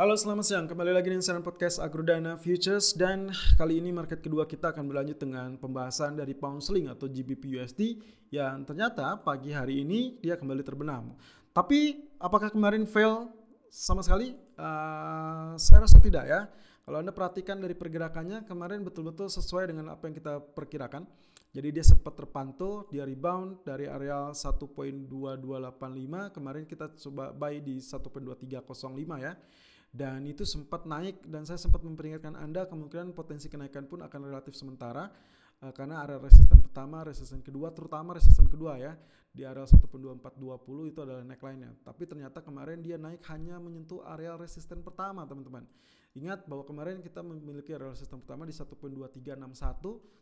Halo selamat siang, kembali lagi di Insider Podcast Agrodana Futures dan kali ini market kedua kita akan berlanjut dengan pembahasan dari pound sterling atau GBP USD yang ternyata pagi hari ini dia kembali terbenam. Tapi apakah kemarin fail sama sekali? Uh, saya rasa tidak ya. Kalau Anda perhatikan dari pergerakannya kemarin betul-betul sesuai dengan apa yang kita perkirakan. Jadi dia sempat terpantul, dia rebound dari area 1.2285. Kemarin kita coba buy di 1.2305 ya. Dan itu sempat naik dan saya sempat memperingatkan Anda kemungkinan potensi kenaikan pun akan relatif sementara uh, karena area resisten pertama, resisten kedua, terutama resisten kedua ya di area 1.2420 itu adalah neckline-nya. Tapi ternyata kemarin dia naik hanya menyentuh area resisten pertama, teman-teman. Ingat bahwa kemarin kita memiliki area resisten pertama di 1.2361,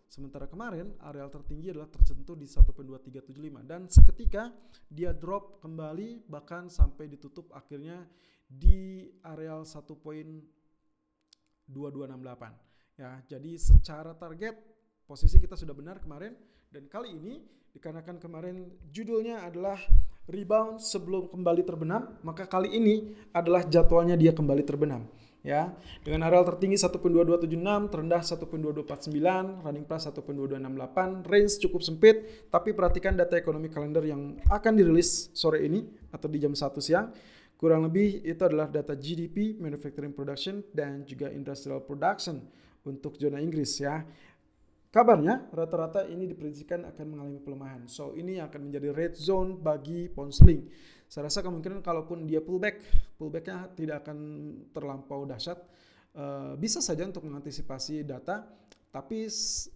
sementara kemarin area tertinggi adalah tersentuh di 1.2375 dan seketika dia drop kembali bahkan sampai ditutup akhirnya di area 1.2268 ya. Jadi secara target posisi kita sudah benar kemarin dan kali ini dikarenakan kemarin judulnya adalah rebound sebelum kembali terbenam, maka kali ini adalah jadwalnya dia kembali terbenam ya. Dengan area tertinggi 1.2276, terendah 1.2249, running price 1.2268, range cukup sempit, tapi perhatikan data ekonomi kalender yang akan dirilis sore ini atau di jam 1 siang. Kurang lebih itu adalah data GDP, manufacturing production dan juga industrial production untuk zona Inggris ya. Kabarnya rata-rata ini diprediksikan akan mengalami pelemahan. So ini akan menjadi red zone bagi pound sterling. Saya rasa kemungkinan kalaupun dia pullback, pullbacknya tidak akan terlampau dahsyat. Uh, bisa saja untuk mengantisipasi data, tapi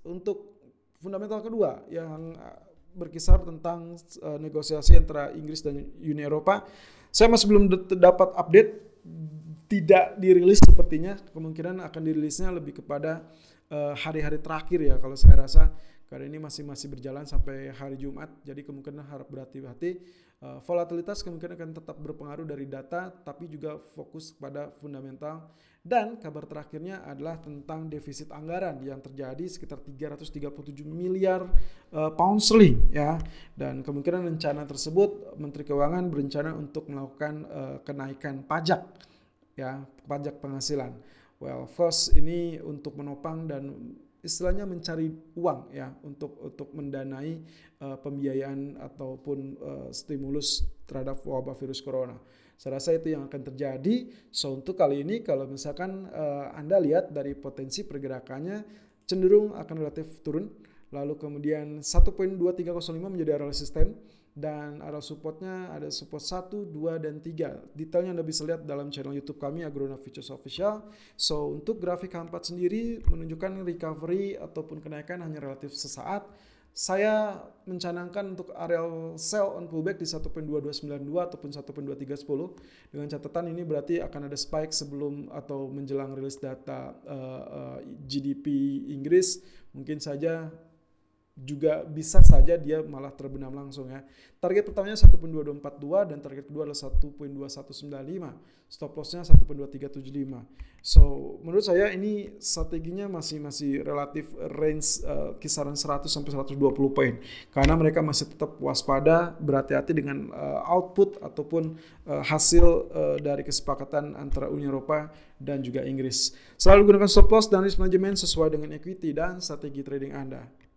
untuk fundamental kedua yang eh, berkisar tentang uh, negosiasi antara Inggris dan Uni Eropa, saya masih belum dapat update. Tidak dirilis sepertinya, kemungkinan akan dirilisnya lebih kepada Eh, hari-hari uh, terakhir ya kalau saya rasa. Karena ini masih masih berjalan sampai hari Jumat jadi kemungkinan harap berhati-hati. Uh, volatilitas kemungkinan akan tetap berpengaruh dari data tapi juga fokus pada fundamental. Dan kabar terakhirnya adalah tentang defisit anggaran yang terjadi sekitar 337 miliar uh, pound sterling ya. Dan kemungkinan rencana tersebut Menteri Keuangan berencana untuk melakukan uh, kenaikan pajak ya pajak penghasilan well first ini untuk menopang dan istilahnya mencari uang ya untuk untuk mendanai uh, pembiayaan ataupun uh, stimulus terhadap wabah virus corona. Saya rasa itu yang akan terjadi. So untuk kali ini kalau misalkan uh, Anda lihat dari potensi pergerakannya cenderung akan relatif turun. Lalu kemudian 1.2305 menjadi area resisten dan area supportnya ada support 1, 2, dan 3. Detailnya Anda bisa lihat dalam channel YouTube kami Agrona Futures Official. So, untuk grafik H4 sendiri menunjukkan recovery ataupun kenaikan hanya relatif sesaat. Saya mencanangkan untuk area sell on pullback di 1.2292 ataupun 1.2310 dengan catatan ini berarti akan ada spike sebelum atau menjelang rilis data uh, uh, GDP Inggris mungkin saja juga bisa saja dia malah terbenam langsung ya. Target pertamanya 1.2242 dan target kedua adalah 1.2195. Stop lossnya 1.2375. So, menurut saya ini strateginya masih masih relatif range uh, kisaran 100 sampai 120 poin. Karena mereka masih tetap waspada, berhati-hati dengan uh, output ataupun uh, hasil uh, dari kesepakatan antara Uni Eropa dan juga Inggris. Selalu gunakan stop loss dan risk management sesuai dengan equity dan strategi trading Anda.